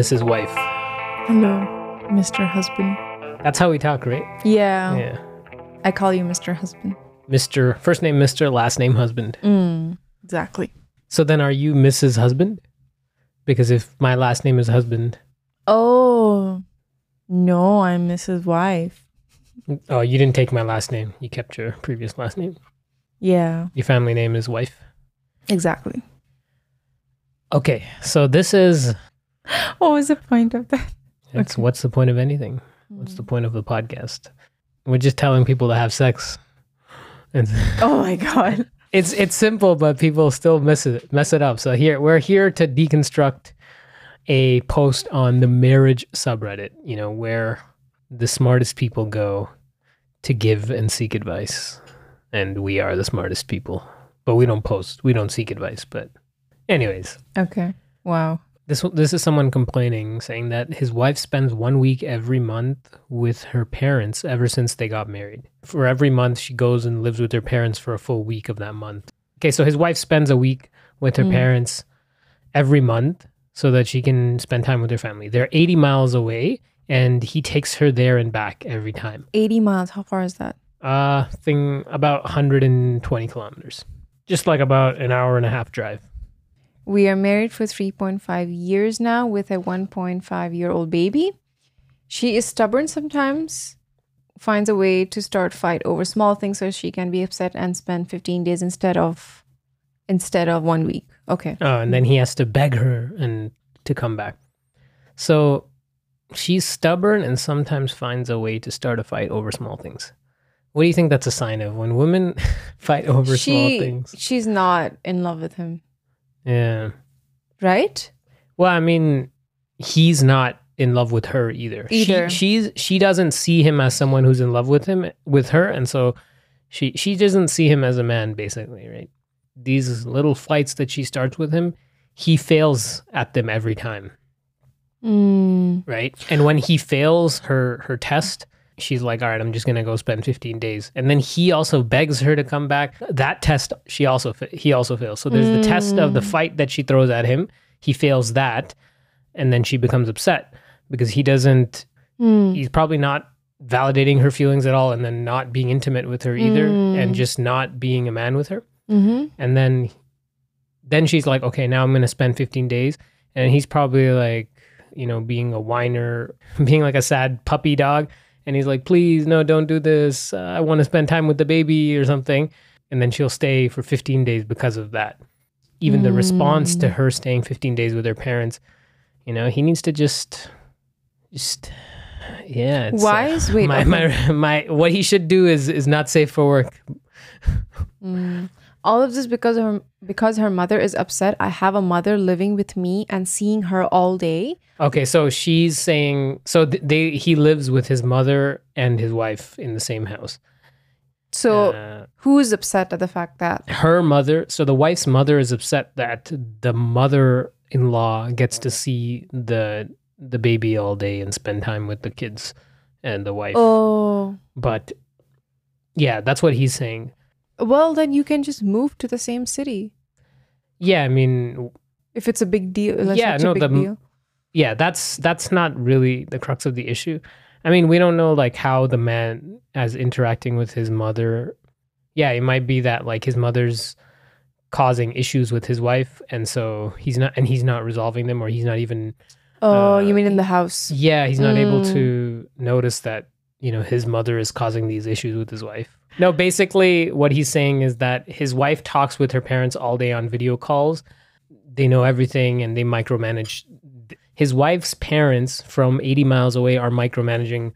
Mrs. Wife. Hello, Mr. Husband. That's how we talk, right? Yeah, Yeah. I call you Mr. Husband. Mr. First name Mr. Last name husband. Mm, exactly. So then are you Mrs. Husband? Because if my last name is husband, Oh, no, I'm Mrs. Wife. oh, you didn't take my last name. You kept your previous last name. Yeah, Your family name is wife. exactly. Okay, so this is What was the point of that? it's Okay. what's the point of anything? What's the mm. point of the podcast? We're just telling people to have sex. It's, Oh my god. it's it's simple, but people still mess it mess it up. So here we're here to deconstruct a post on the marriage subreddit. You know where the smartest people go to give and seek advice, and we are the smartest people. But we don't post. We don't seek advice. But anyways, Okay. Wow. This this is someone complaining, saying that his wife spends one week every month with her parents ever since they got married. For every month, she goes and lives with her parents for a full week of that month. Okay, so his wife spends a week with her Mm. parents every month so that she can spend time with her family. They're 80 miles away, and he takes her there and back every time. 80 miles. How far is that? Uh, thing about 120 kilometers, just like about an hour and a half drive. We are married for 3.5 years now with a 1.5 year old baby. She is stubborn sometimes, finds a way to start fight over small things so she can be upset and spend 15 days instead of instead of 1 week. Okay. Oh, and then he has to beg her and to come back. So she's stubborn and sometimes finds a way to start a fight over small things. What do you think that's a sign of when women fight over small things? she's not in love with him, Yeah. right? Well, I mean, he's not in love with her either. Either. She, she's she doesn't see him as someone who's in love with him with her, and so she she doesn't see him as a man, basically, right? These little fights that she starts with him, he fails at them every time. Mm. right? And when he fails her her test, she's like, "All right, I'm just gonna go spend 15 days." And then he also begs her to come back. That test, she also he also fails. So there's the test of the Mm. fight that she throws at him. He fails that, and then she becomes upset because he doesn't. Mm. He's probably not validating her feelings at all, and then not being intimate with her either, and Mm. just not being a man with her. hmm And then then she's like, okay, now I'm going to spend 15 days. And he's probably like, you know, being a whiner, being like a sad puppy dog. And he's like, please, no, don't do this. Uh, I want to spend time with the baby or something. And then she'll stay for 15 days because of that. Even the response to Mm. her staying 15 days with her parents, you know, he needs to just, just, yeah. it's, Why uh, is wait? my, okay. my, my, what he should do is, is not safe for work. Mm. All of this because her because her mother is upset. I have a mother living with me and seeing her all day. Okay, so she's saying so th- they he lives with his mother and his wife in the same house. So Uh, who is upset at the fact that her mother, so the wife's mother is upset that the mother-in-law gets to see the the baby all day and spend time with the kids and the wife. oh But yeah, that's what he's saying. Well then you can just move to the same city Yeah, I mean, if it's a big deal. Yeah, no, the- deal. yeah, that's that's not really the crux of the issue. I mean, we don't know like how the man as interacting with his mother. Yeah, it might be that like his mother's causing issues with his wife, and so he's not, and he's not resolving them, or he's not even. Oh, uh, you mean in the house? Yeah, he's not able Mm. to notice that you know his mother is causing these issues with his wife. No, basically, what he's saying is that his wife talks with her parents all day on video calls. They know everything and they micromanage. His wife's parents from 80 miles away are micromanaging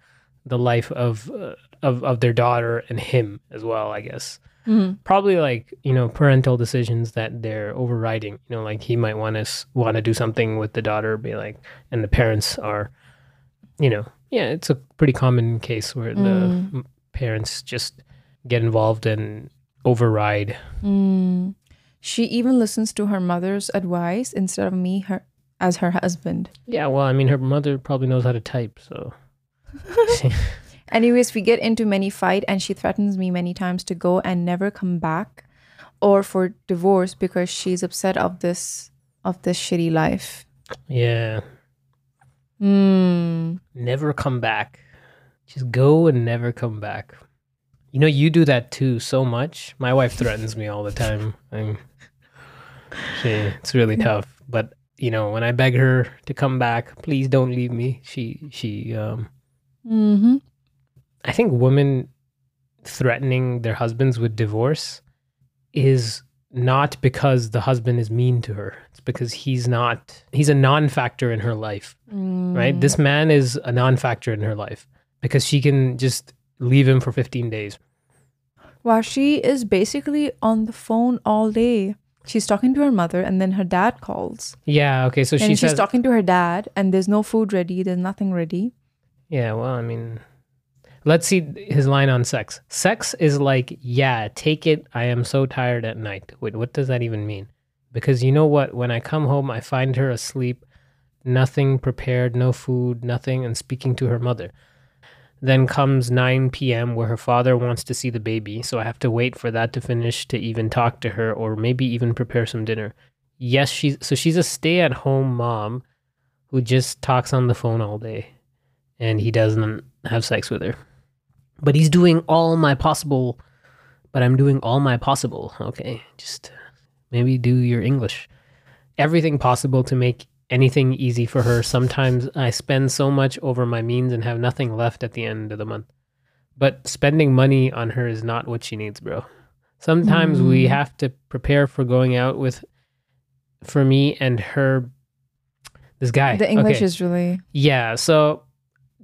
the life of uh, of of their daughter and him as well, I guess. Mhm. Probably like, you know, parental decisions that they're overriding. You know, like he might want to want to do something with the daughter, be like and the parents are you know, yeah, it's a pretty common case where the Mm. m- parents just get involved and override. Mm. She even listens to her mother's advice instead of me, her as her husband. Yeah, well, I mean, her mother probably knows how to type, so Anyways, we get into many fight and she threatens me many times to go and never come back. or for divorce because she's upset of this of this shitty life. Yeah. Hmm. Never come back. Just go and never come back. You know, you do that too so much. My wife threatens me all the time. I'm, she, it's really tough. But you know, when I beg her to come back, please don't leave me. She she um Mm-hmm. I think women threatening their husbands with divorce is not because the husband is mean to her. Because he's not he's a non-factor in her life, right? This man is a non-factor in her life because she can just leave him for 15 days. Wow, she is basically on the phone all day. She's talking to her mother, and then her dad calls. Yeah, okay, so and she she's says talking to her dad, and there's no food ready. There's nothing ready. Yeah, well, I mean, let's see his line on sex. Sex is like, yeah, take it. I am so tired at night. Wait, what does that even mean? Because you know what? When I come home, I find her asleep, nothing prepared, no food, nothing, and speaking to her mother. Then comes 9 p.m., where her father wants to see the baby, so I have to wait for that to finish to even talk to her or maybe even prepare some dinner. Yes, she's so she's a stay at home mom who just talks on the phone all day and he doesn't have sex with her. But he's doing all my possible, but I'm doing all my possible. Okay, just maybe do your English. Everything possible to make anything easy for her. Sometimes I spend so much over my means and have nothing left at the end of the month. But spending money on her is not what she needs, bro. Sometimes we Mm. have to prepare for going out with, for me and her, this guy. The English Okay. is really Yeah. So,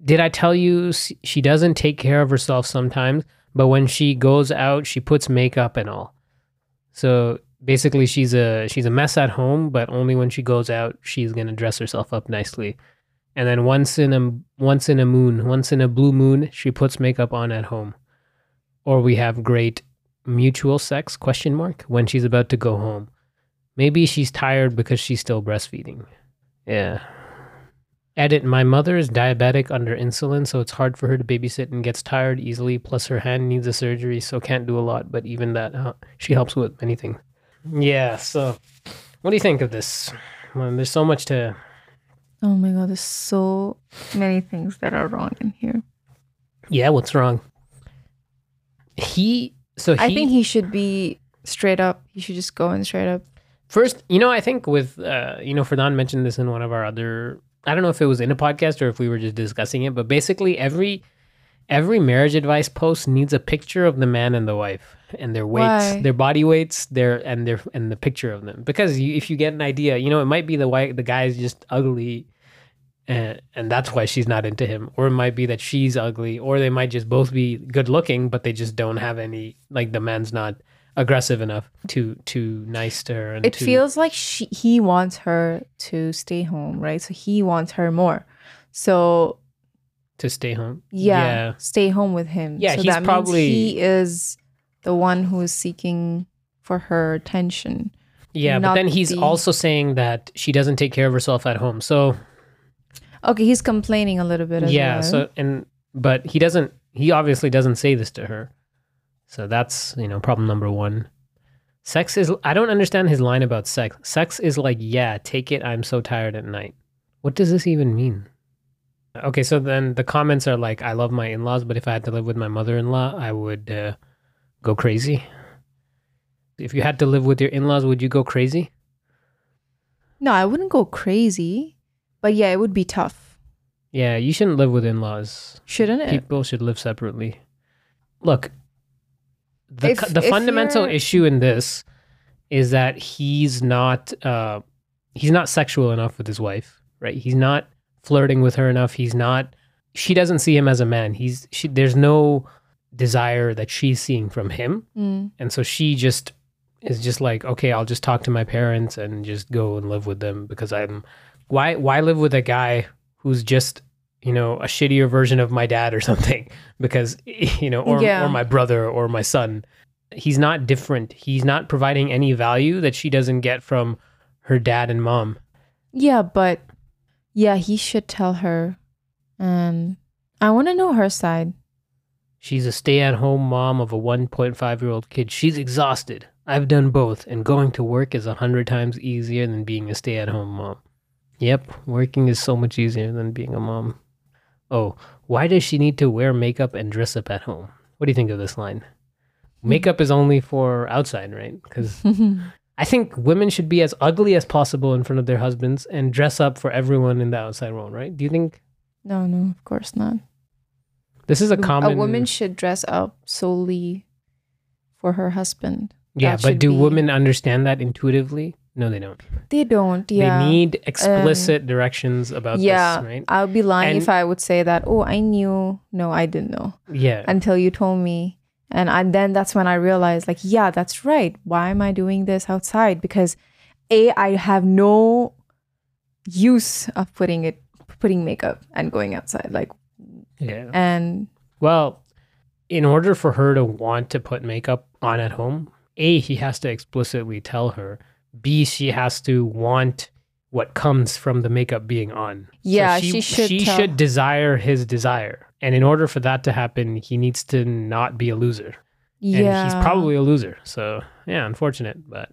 did I tell you she doesn't take care of herself sometimes, but when she goes out, she puts makeup and all. So basically, she's a she's a mess at home, but only when she goes out, she's gonna dress herself up nicely. And then once in a once in a moon, once in a blue moon, she puts makeup on at home. Or we have great mutual sex question mark when she's about to go home. Maybe she's tired because she's still breastfeeding. Yeah. Edit My mother is diabetic under insulin, so it's hard for her to babysit and gets tired easily. Plus, her hand needs a surgery, so can't do a lot. But even that, uh, she helps with anything. Yeah. So, what do you think of this? Well, there's so much to. Oh my god, there's so many things that are wrong in here. Yeah. What's wrong? He. So he, I think he should be straight up. He should just go in straight up. First, you know, I think with, uh, you know, Ferdinand mentioned this in one of our other, I don't know if it was in a podcast or if we were just discussing it, but basically every every marriage advice post needs a picture of the man and the wife and their weights, Why? their body weights, their and their and the picture of them. Because you, if you get an idea, you know, it might be the white the guy's just ugly. And, and that's why she's not into him or it might be that she's ugly or they might just both be good looking but they just don't have any like the man's not aggressive enough to too nice to her and It too- feels like she he wants her to stay home, right? So he wants her more. So to stay home. yeah, stay home with him. Yeah, so he's that probably- means he is the one who is seeking for her attention. Yeah, but then he's the- also saying that she doesn't take care of herself at home. So Okay, he's complaining a little bit yeah, well. so and but he doesn't he obviously doesn't say this to her. So that's, you know, problem number 1. Sex is I don't understand his line about sex. Sex is like, yeah, take it, I'm so tired at night. What does this even mean? Okay, so then the comments are like, I love my in-laws, but if I had to live with my mother-in-law, I would uh, go crazy. If you had to live with your in-laws, would you go crazy? no, I wouldn't go crazy, but yeah, it would be tough, Yeah, you shouldn't live with in-laws. shouldn't it? People should live separately. Look, the If- the fundamental you're- issue in this is that he's not uh, he's not sexual enough with his wife, right? He's not flirting with her enough. He's not. She doesn't see him as a man. He's she. There's no desire that she's seeing from him, Mm. and so she just is just like, okay, I'll just talk to my parents and just go and live with them because I'm why why live with a guy who's just you know a shittier version of my dad or something because you know or Yeah. or my brother or my son he's not different he's not providing any value that she doesn't get from her dad and mom Yeah, but yeah, he should tell her. And I want to know her side. She's a stay-at-home mom of a 1.5 year old kid she's exhausted I've done both, and going to work is a hundred times easier than being a stay at home mom. Yep, working is so much easier than being a mom. Oh, why does she need to wear makeup and dress up at home? What do you think of this line? Makeup is only for outside, right? Because I think women should be as ugly as possible in front of their husbands and dress up for everyone in the outside world, right? Do you think No, no, of course not. This is a common A woman should dress up solely for her husband. Yeah, that but do be- women understand that intuitively? No, they don't. They don't. Yeah. They need explicit um, directions about yeah, this, right? I'll be lying if I would say that. Oh, I knew. No, I didn't know Yeah. until you told me, and I, then that's when I realized, like, yeah, that's right. Why am I doing this outside? Because a, I have no use of putting it, putting makeup and going outside. Like, yeah. and Well, in order for her to want to put makeup on at home, A, he has to explicitly tell her. B, she has to want what comes from the makeup being on. So Yeah, she should she tell- should desire his desire. And in order for that to happen, he needs to not be a loser. And yeah, he's probably a loser. So, yeah, unfortunate. But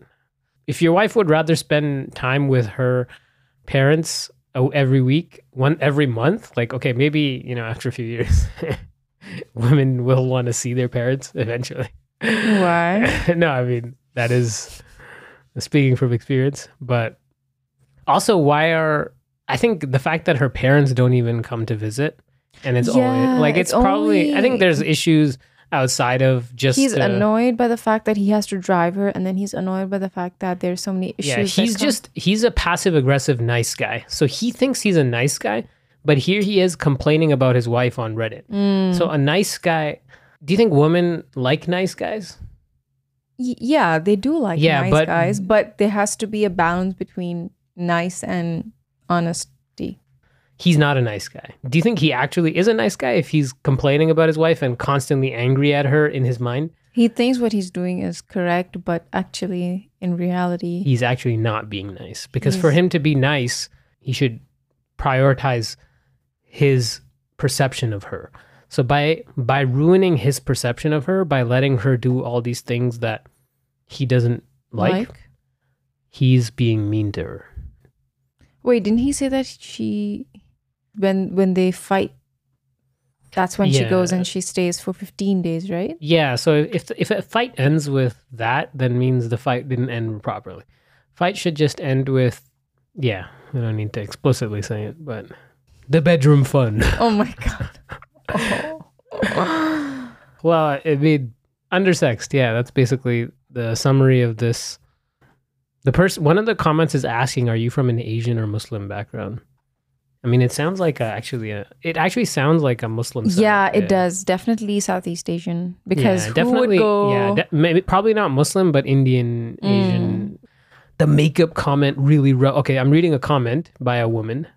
if your wife would rather spend time with her parents oh, every week, one every month, like, okay, maybe, you know, after a few years, women will want to see their parents eventually. Why? no, I mean, that is speaking from experience. But also, why are, I think the fact that her parents don't even come to visit and it's Yeah, always like, it's, it's probably, I think there's issues outside of just he's uh, annoyed by the fact that he has to drive her, and then he's annoyed by the fact that there's so many issues. Yeah, he's just he's a passive aggressive nice guy. So he thinks he's a nice guy, but here he is complaining about his wife on Reddit. Mm. So a nice guy. Do you think women like nice guys? Y- yeah, they do like Yeah, nice but- guys, but there has to be a balance between nice and honesty. He's not a nice guy. Do you think he actually is a nice guy if he's complaining about his wife and constantly angry at her in his mind? He thinks what he's doing is correct, but actually, in reality, He's actually not being nice because for him to be nice, he should prioritize his perception of her. So by by ruining his perception of her by letting her do all these things that he doesn't like, he's being mean to her. Wait, didn't he say that she, when when they fight, that's when she goes and she stays for fifteen days, right? Yeah, so if if a fight ends with that, then means the fight didn't end properly. Fight should just end with yeah, i don't need to explicitly say it, but the bedroom fun. Oh my god. Oh. well it'd be undersexed. Yeah, that's basically the summary of this. The person, one of the comments is asking, "Are you from an Asian or Muslim background?" I mean, it sounds like a, actually a. It actually sounds like a Muslim. yeah, it does. Definitely Southeast Asian. Because yeah, who would go? Yeah, de- maybe probably not Muslim, but Indian, Mm. Asian. The makeup comment really. Ru- okay, I'm reading a comment by a woman.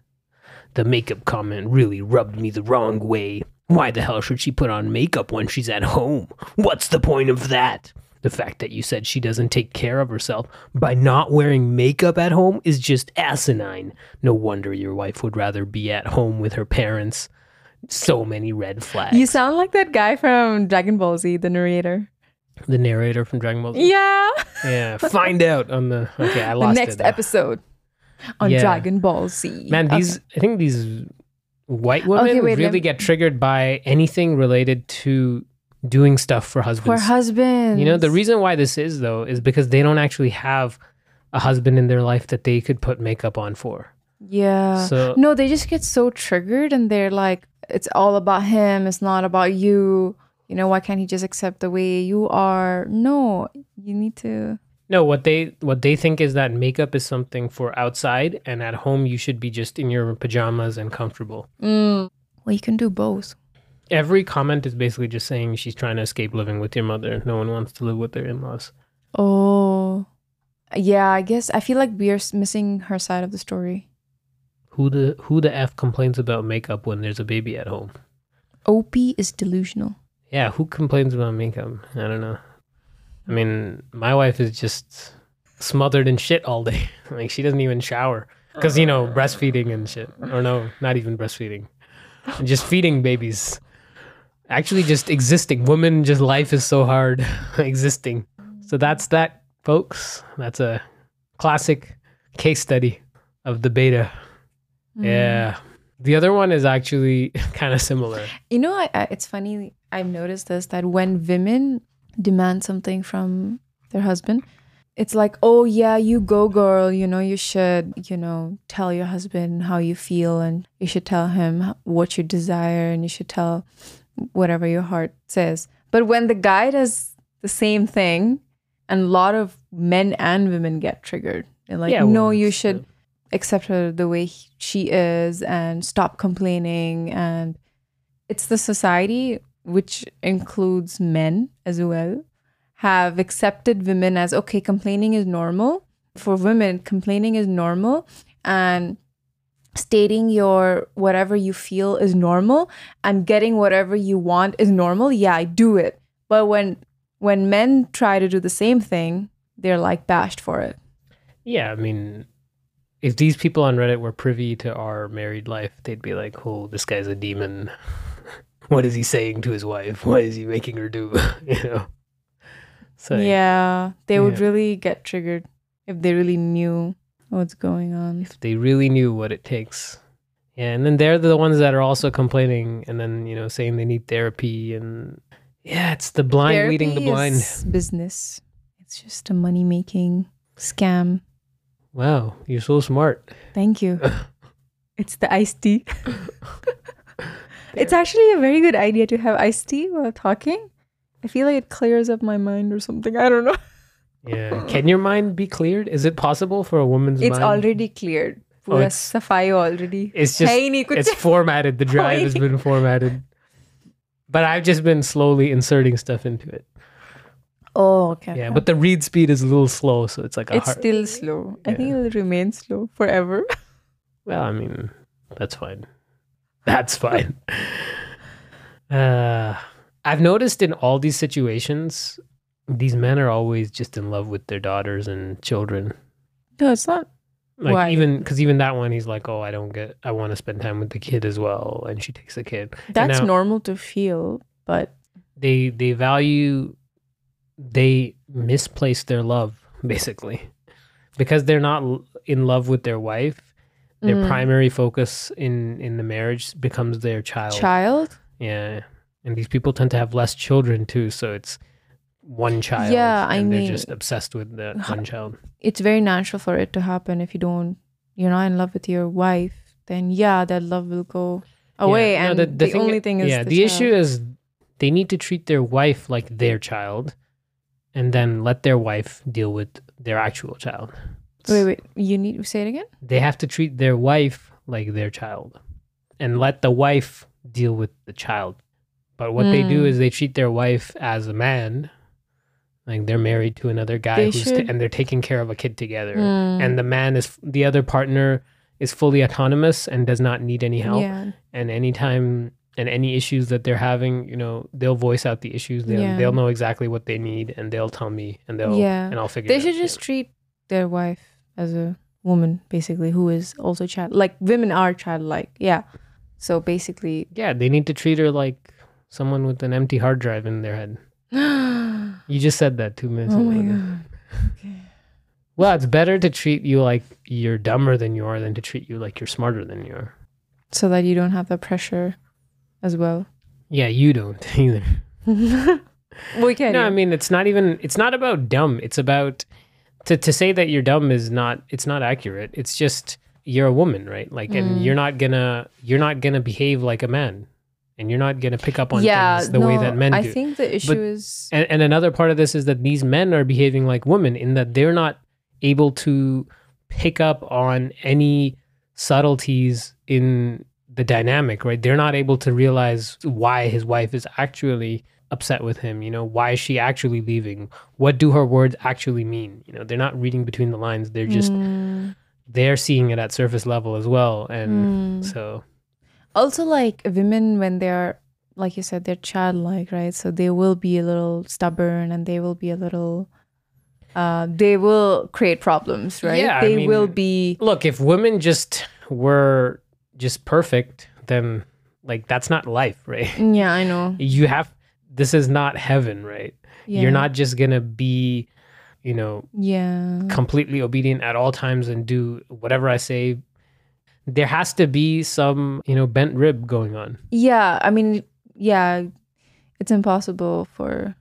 The makeup comment really rubbed me the wrong way. Why the hell should she put on makeup when she's at home? What's the point of that? The fact that you said she doesn't take care of herself by not wearing makeup at home is just asinine. No wonder your wife would rather be at home with her parents. So many red flags. you sound like that guy from Dragon Ball Z, the narrator. the narrator from Dragon Ball Z. Yeah. Yeah, find out on the okay. I the lost next it. episode on Yeah. Dragon Ball Z. Man, Okay. these I think these white women Okay, wait, really get triggered by anything related to doing stuff for husbands. for husbands. you know, the reason why this is though is because they don't actually have a husband in their life that they could put makeup on for. Yeah. So no, they just get so triggered and they're like, it's all about him. It's not about you. You know, why can't he just accept the way you are? No, you need to. no, what they what they think is that makeup is something for outside, and at home you should be just in your pajamas and comfortable. Mm. Well, you can do both. Every comment is basically just saying she's trying to escape living with your mother. No one wants to live with their in-laws. Oh, yeah. I guess I feel like we are missing her side of the story. Who the who the f complains about makeup when there's a baby at home? OP is delusional. Yeah, who complains about makeup? I don't know. I mean, my wife is just smothered in shit all day. like she doesn't even shower because you know breastfeeding and shit. Or no, not even breastfeeding. just feeding babies. Actually, just existing. Women, just life is so hard existing. So that's that folks. That's a classic case study of the beta. Mm. Yeah. The other one is actually kind of similar. You know, I, I, it's funny. I've noticed this that when women demand something from their husband, it's like, oh, yeah, you go, girl. You know, you should, you know, tell your husband how you feel and you should tell him what you desire and you should tell whatever your heart says. But when the guy does the same thing, and a lot of men and women get triggered. They're like, Yeah, no, well, you should accept her the way he- she is and stop complaining and it's the society which includes men as well have accepted women as okay complaining is normal for women complaining is normal and stating your whatever you feel is normal and getting whatever you want is normal yeah i do it but when when men try to do the same thing they're like bashed for it Yeah, I mean, if these people on Reddit were privy to our married life, they'd be like, "Oh, this guy's a demon. what is he saying to his wife? What is he making her do?" you know. So yeah they would really get triggered if they really knew what's going on if they really knew what it takes. Yeah, and then they're the ones that are also complaining and then, you know, saying they need therapy and yeah, it's the blind leading the blind. business it's just a money making scam Wow, you're so smart. Thank you. it's the iced tea. it's actually a very good idea to have iced tea while talking. I feel like it clears up my mind or something. I don't know. Yeah. Can your mind be cleared? Is it possible for a woman's mind? It's mind? already cleared. Oh, it's- safai already. It's just Hai nahi kuch. it's formatted. The drive has been formatted. But I've just been slowly inserting stuff into it. oh, okay. Yeah, okay. but the read speed is a little slow, so it's like a it's hard. still slow. I think it'll remain slow forever. Well, I mean, that's fine. That's fine. uh, I've noticed in all these situations, these men are always just in love with their daughters and children. no, it's not. Like Why? even because even that one, he's like, "Oh, I don't get. I want to spend time with the kid as well," and she takes the kid. That's now normal to feel, but They they value, they misplace their love basically, because they're not in love with their wife. Their Mm. primary focus in in the marriage becomes their child. child. Yeah. And these people tend to have less children too, so it's one child. Yeah, I mean- they're just obsessed with that one child. it's very natural for it to happen if you don't you're not in love with your wife then yeah that love will go away Yeah, no, and the- the, the thing- only thing is yeah, the, the, issue is they need to treat their wife like their child and then let their wife deal with their actual child. wait wait you need to say it again They have to treat their wife like their child and let the wife deal with the child. But what they do Mm. is they treat their wife as a man. Like they're married to another guy who's should- and they're taking care of a kid together. Mm, and the man is the other partner is fully autonomous and does not need any help yeah and anytime and any issues that they're having you know they'll voice out the issues they'll, Yeah. they'll know exactly what they need and they'll tell me and they'll Yeah. and i'll figure out. they should out, just treat their wife as a woman basically who is also child like women are childlike yeah so basically yeah. they need to treat her like someone with an empty hard drive in their head you just said that two minutes my ago. God. Well it's better to treat you like you're dumber than you are than to treat you like you're smarter than you are. So that you don't have the pressure as well? Yeah you don't either. We can't. no i mean it's not even it's not about dumb. It's about to, to say that you're dumb is not it's not accurate. It's just you're a woman right? Like and Mm. you're not gonna you're not gonna behave like a man and you're not gonna pick up on yeah things the way that men do. i think the issue is and, and another part of this is that these men are behaving like women in that they're not able to pick up on any subtleties in the dynamic, right? They're not able to realize why his wife is actually upset with him. You know, why is she actually leaving? What do her words actually mean? You know, they're not reading between the lines. They're just Mm, they're seeing it at surface level as well. And mm. so also like women when they're like you said they're childlike right so they will be a little stubborn and they will be a little uh they will create problems right Yeah, I they mean- will be look, if women just were just perfect, then like that's not life, right? yeah i know you have this is not heaven right yeah. you're not just gonna be you know, Yeah. completely obedient at all times and do whatever I say. There has to be some, you know, bent rib going on. Yeah. I mean, yeah, it's impossible for,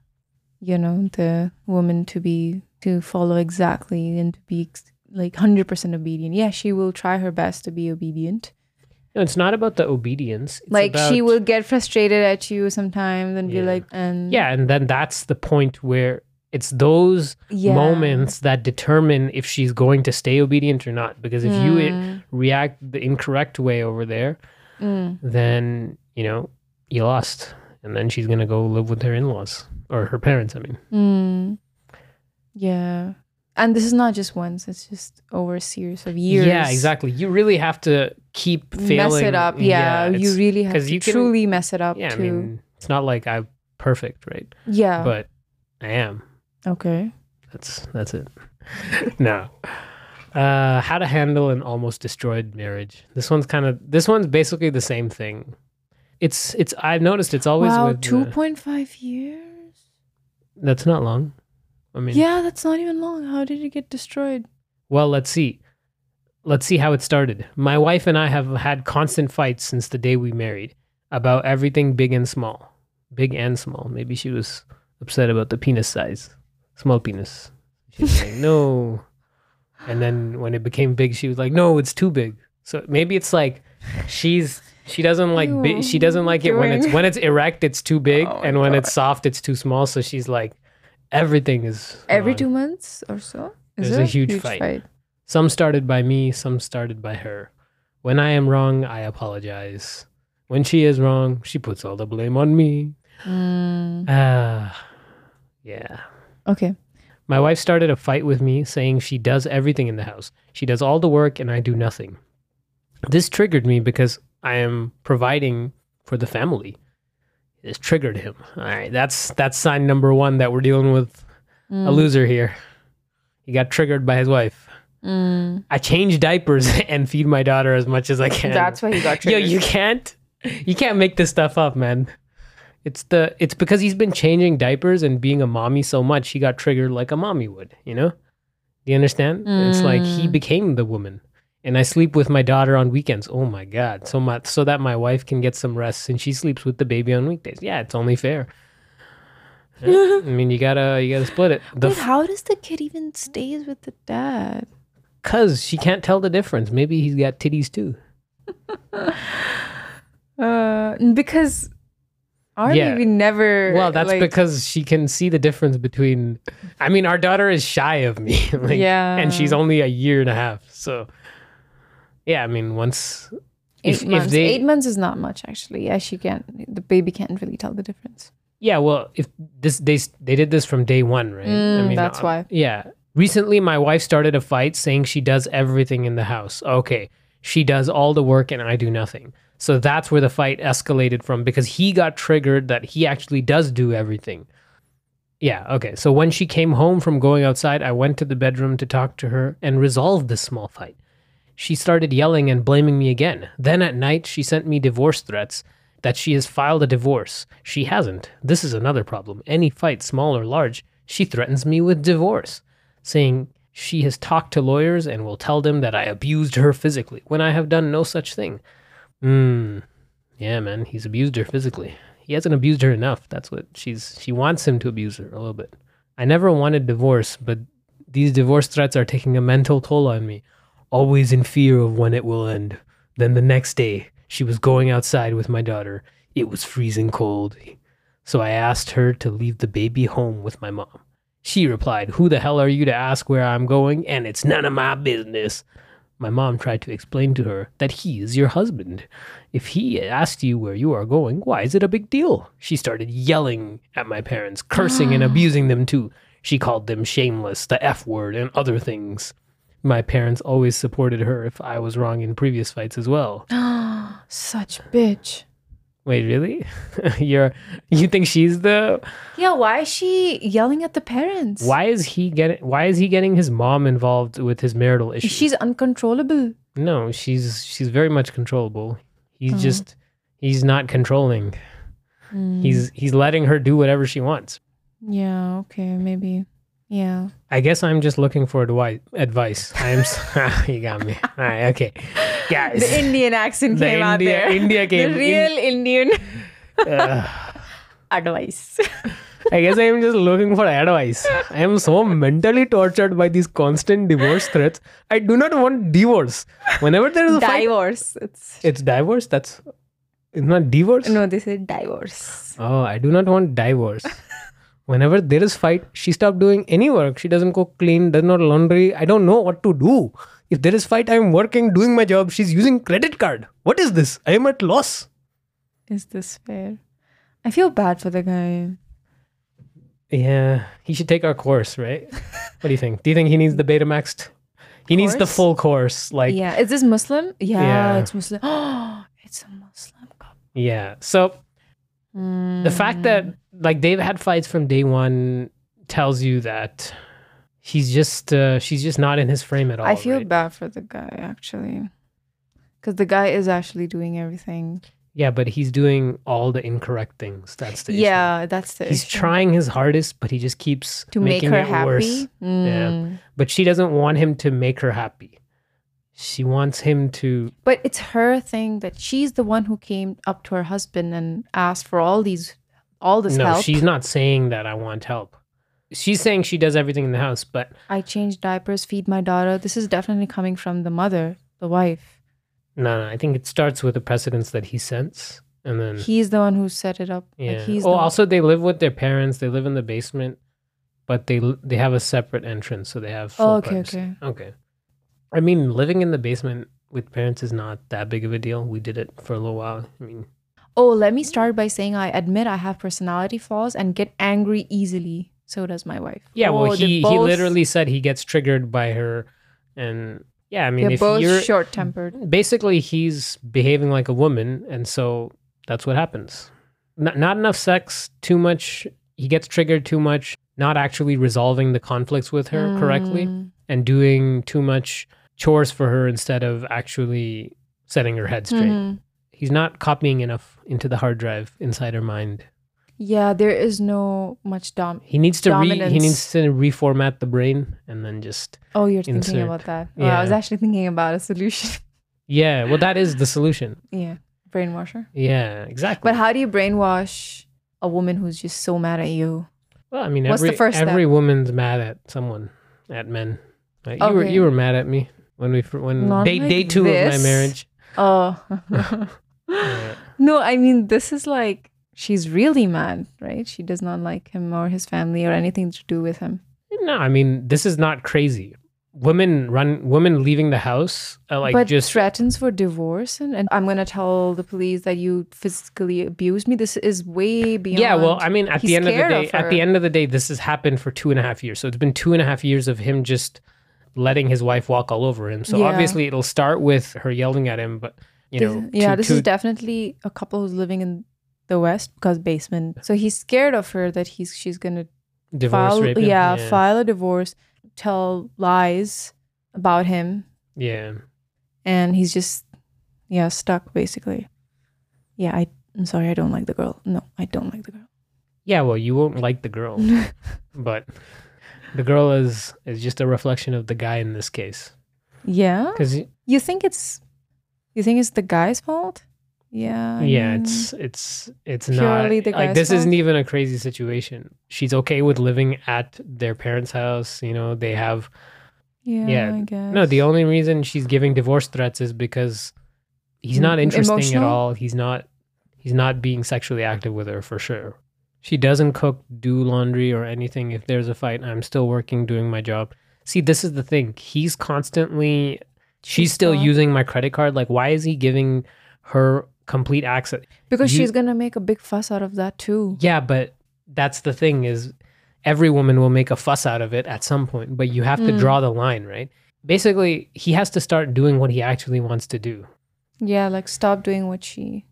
you know, the woman to be, to follow exactly and to be ex- like 100% obedient. Yeah, she will try her best to be obedient. No, it's not about the obedience. It's like she will get frustrated at you sometimes and Yeah. be like, and Yeah, and then that's the point where it's those yeah. moments that determine if she's going to stay obedient or not. Because if you i- Mm, react the incorrect way over there, mm. then you know you lost, and then she's gonna go live with her in-laws or her parents. I mean, Mm. Yeah. And this is not just once, it's just over a series of years. yeah, exactly. You really have to keep failing. Mess it up. Yeah. you really have to you can- truly mess it up yeah. I too. mean, it's not like I'm perfect, right? yeah. But I am. Okay. That's that's it. no. Uh, how to handle an almost destroyed marriage. This one's kind of this one's basically the same thing. It's it's I've noticed it's always wow, with two point five years. that's not long. I mean, Yeah, that's not even long. How did it get destroyed? well, let's see. Let's see how it started. My wife and I have had constant fights since the day we married about everything big and small. Big and small. Maybe she was upset about the penis size. Small penis. She's like, no. And then when it became big, she was like, no, it's too big. So maybe it's like she's she doesn't like big, she doesn't like it when it's when it's erect, it's too big, Oh and when God. it's soft, it's too small. So she's like, everything is Every wrong. two months or so? Is There's a huge fight. Some started by me, some started by her. When I am wrong, I apologize. When she is wrong, she puts all the blame on me. Mm, Ah, yeah. Okay. My wife started a fight with me saying she does everything in the house. She does all the work and I do nothing. This triggered me because I am providing for the family. This triggered him. All right, that's that's sign number 1 that we're dealing with a Mm, loser here. He got triggered by his wife. mm. I change diapers and feed my daughter as much as I can. That's why he got triggered. Yo, you can't you can't make this stuff up, man. It's the it's because he's been changing diapers and being a mommy so much, he got triggered like a mommy would, you know? Do you understand? It's like he Mm. became the woman. And I sleep with my daughter on weekends. Oh my god. So much so that my wife can get some rest and she sleeps with the baby on weekdays. Yeah, it's only fair. Yeah, I mean, you gotta you gotta split it. The Wait, how does the kid even stays with the dad? Cause she can't tell the difference. Maybe he's got titties too. Uh, because our Yeah. baby never. Well, that's like, because she can see the difference between. I mean, our daughter is shy of me, like, yeah, and she's only a year and a half. So, yeah, I mean, once eight if, if months. they, eight months is not much actually. Yeah, she can't. The baby can't really tell the difference. yeah, well, if this they they did this from day one, right? Mm, that's uh, why. Yeah. Recently, my wife started a fight saying she does everything in the house. Okay, she does all the work and I do nothing. So that's where the fight escalated from because he got triggered that he actually does do everything. Yeah, okay. So when she came home from going outside, I went to the bedroom to talk to her and resolve this small fight. She started yelling and blaming me again. Then at night, she sent me divorce threats that she has filed a divorce. She hasn't. This is another problem. Any fight, small or large, she threatens me with divorce, saying she has talked to lawyers and will tell them that I abused her physically when I have done no such thing. Hmm. Yeah, man, he's abused her physically. He hasn't abused her enough. That's what she's she wants him to abuse her a little bit. I never wanted divorce, but these divorce threats are taking a mental toll on me. Always in fear of when it will end. Then the next day, she was going outside with my daughter. It was freezing cold. So I asked her to leave the baby home with my mom. She replied, Who the hell are you to ask where I'm going? And it's none of my business. My mom tried to explain to her that he is your husband. If he asked you where you are going, why is it a big deal? She started yelling at my parents, cursing and abusing them too. She called them shameless, the F word, and other things. My parents always supported her if I was wrong in previous fights as well. Ah, such bitch. Wait, really? You're you think she's the Yeah, why is she yelling at the parents? why is he getting why is he getting his mom involved with his marital issues? She's uncontrollable. no, she's she's very much controllable. He's Uh-huh. just he's not controlling. Mm. He's he's letting her do whatever she wants. Yeah, okay, maybe. Yeah. I guess I'm just looking for advice. Advice. I'm. you got me. All right. Okay, guys. The Indian accent The came out India- there. India came- The real Indian Uh, advice. I guess I am just looking for advice. I am so mentally tortured by these constant divorce threats. I do not want divorce. Whenever there is a fight, divorce. It's it's divorce. That's it's not divorce. no, this is divorce. Oh, I do not want divorce. Whenever there is fight, she stopped doing any work. She doesn't cook, clean, does not laundry. I don't know what to do. If there is fight, I am working, doing my job. She's using credit card. What is this? I am at loss. Is this fair? I feel bad for the guy. Yeah, he should take our course, right? what do you think? Do you think he needs the Betamax? He needs the full course, like yeah. Is this Muslim? Yeah, Yeah. it's Muslim. Oh, it's a Muslim couple. yeah. So the fact that like they've had fights from day one tells you that he's just uh, she's just not in his frame at all. I feel right? bad for the guy actually. Because the guy is actually doing everything. Yeah, but he's doing all the incorrect things. That's the issue. Yeah, that's the He's issue. trying his hardest, but he just keeps to make making her it happy. worse. Mm. But she doesn't want him to make her happy. She wants him to But it's her thing that she's the one who came up to her husband and asked for all these, all this No, help. she's not saying that I want help. She's saying she does everything in the house, but I change diapers, feed my daughter. This is definitely coming from the mother, the wife. no, no, I think it starts with the precedence that he sets. And then He's the one who set it up. yeah. Like he's oh, the also they live with their parents. They live in the basement, but they they have a separate entrance, so they have full Oh, okay, privacy. okay. Okay. I mean, living in the basement with parents is not that big of a deal. We did it for a little while. I mean, Oh, let me start by saying I admit I have personality flaws and get angry easily. So does my wife. yeah. Oh, well, they're he he literally said he gets triggered by her, and yeah, I mean, They're if both you're short tempered. basically he's behaving like a woman, and so that's what happens. Not not enough sex, too much. He gets triggered too much. Not actually resolving the conflicts with her correctly, Mm. and doing too much chores for her instead of actually setting her head straight. Mhm. He's not copying enough into the hard drive inside her mind. Yeah, there is no much dom. He needs to re- he needs to reformat the brain and then just Oh, you're thinking about that. Well, I was actually thinking about a solution. yeah. Well, that is the solution. yeah, brainwasher. Yeah, exactly. But how do you brainwash a woman who's just so mad at you? well, I mean, what's the every step? every woman's mad at someone, at men. Like, you were you were mad at me when we when Not day like day two of my marriage. Oh. Yeah. no, I mean, this is like, she's really mad, right? She does not like him or his family or anything to do with him. No, I mean this is not crazy. Women run women leaving the house uh, like but just threatens for divorce and, and I'm going to tell the police that you physically abused me. This is way beyond. Yeah, well, I mean, at He's the end of the day, of at the end of the day, this has happened for two and a half years. So it's been two and a half years of him just letting his wife walk all over him. So Yeah. obviously, it'll start with her yelling at him, but you This- know, yeah, to- this to- is definitely a couple who's living in the West because basement. So he's scared of her that he's she's gonna divorce file rape. yeah, yeah, file a divorce, tell lies about him, yeah. and he's just yeah stuck basically. Yeah, I, I'm sorry, I don't like the girl. No, I don't like the girl. Yeah, Well, you won't like the girl, but the girl is is just a reflection of the guy in this case. yeah, Because you think it's you think it's the guy's fault? Yeah, I yeah, mean, it's it's it's not Purely the like guy's this isn't even a crazy situation. She's okay with living at their parents' house. You know, they have yeah, yeah, I guess. No, the only reason she's giving divorce threats is because he's not interesting at all. He's not he's not being sexually active with her for sure. She doesn't cook, do laundry or anything. If there's a fight, I'm still working, doing my job. See, this is the thing. He's constantly she's still not. using my credit card. Like why is he giving her complete access? because you- she's gonna make a big fuss out of that too. Yeah, but that's the thing is every woman will make a fuss out of it at some point, but you have to Mm. draw the line, right? Basically, he has to start doing what he actually wants to do. Yeah, like stop doing what she.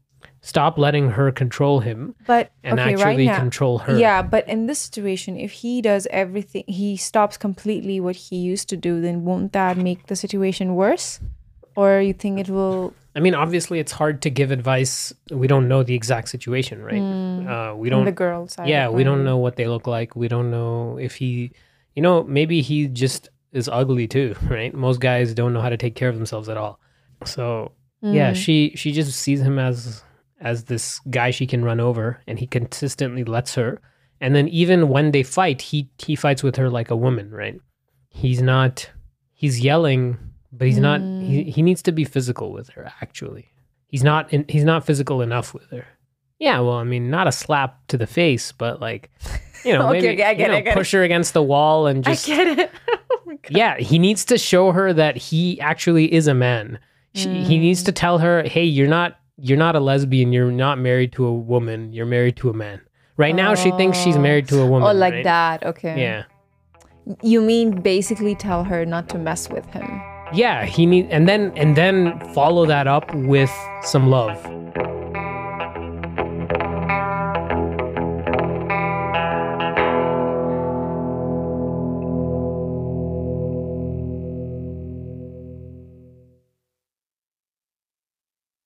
Stop letting her control him But and okay, actually right now, control her. yeah. But in this situation, if he does everything, he stops completely what he used to do. Then won't that make the situation worse? Or you think it will? I mean, obviously, it's hard to give advice. We don't know the exact situation, right? Uh, we don't. the girl side. yeah, we don't know what they look like. We don't know if he you know, maybe he just is ugly too, right? Most guys don't know how to take care of themselves at all. So yeah, Mm. she she just sees him as as this guy she can run over, and he consistently lets her. And then even when they fight, he he fights with her like a woman, right? He's not he's yelling, but he's not he, he needs to be physical with her actually. He's not in, he's not physical enough with her. Yeah, well, I mean, not a slap to the face, but like you know, Okay, maybe I get you it, know, I get it. push her against the wall and just I get it. oh yeah, he needs to show her that he actually is a man. She, He Mm. needs to tell her, "Hey, you're not you're not a lesbian. You're not married to a woman. You're married to a man." Right now, she thinks she's Oh. married to a woman. Oh, like right? that. Okay. Yeah, You mean basically tell her not to mess with him? yeah. He need and then and then follow that up with some love.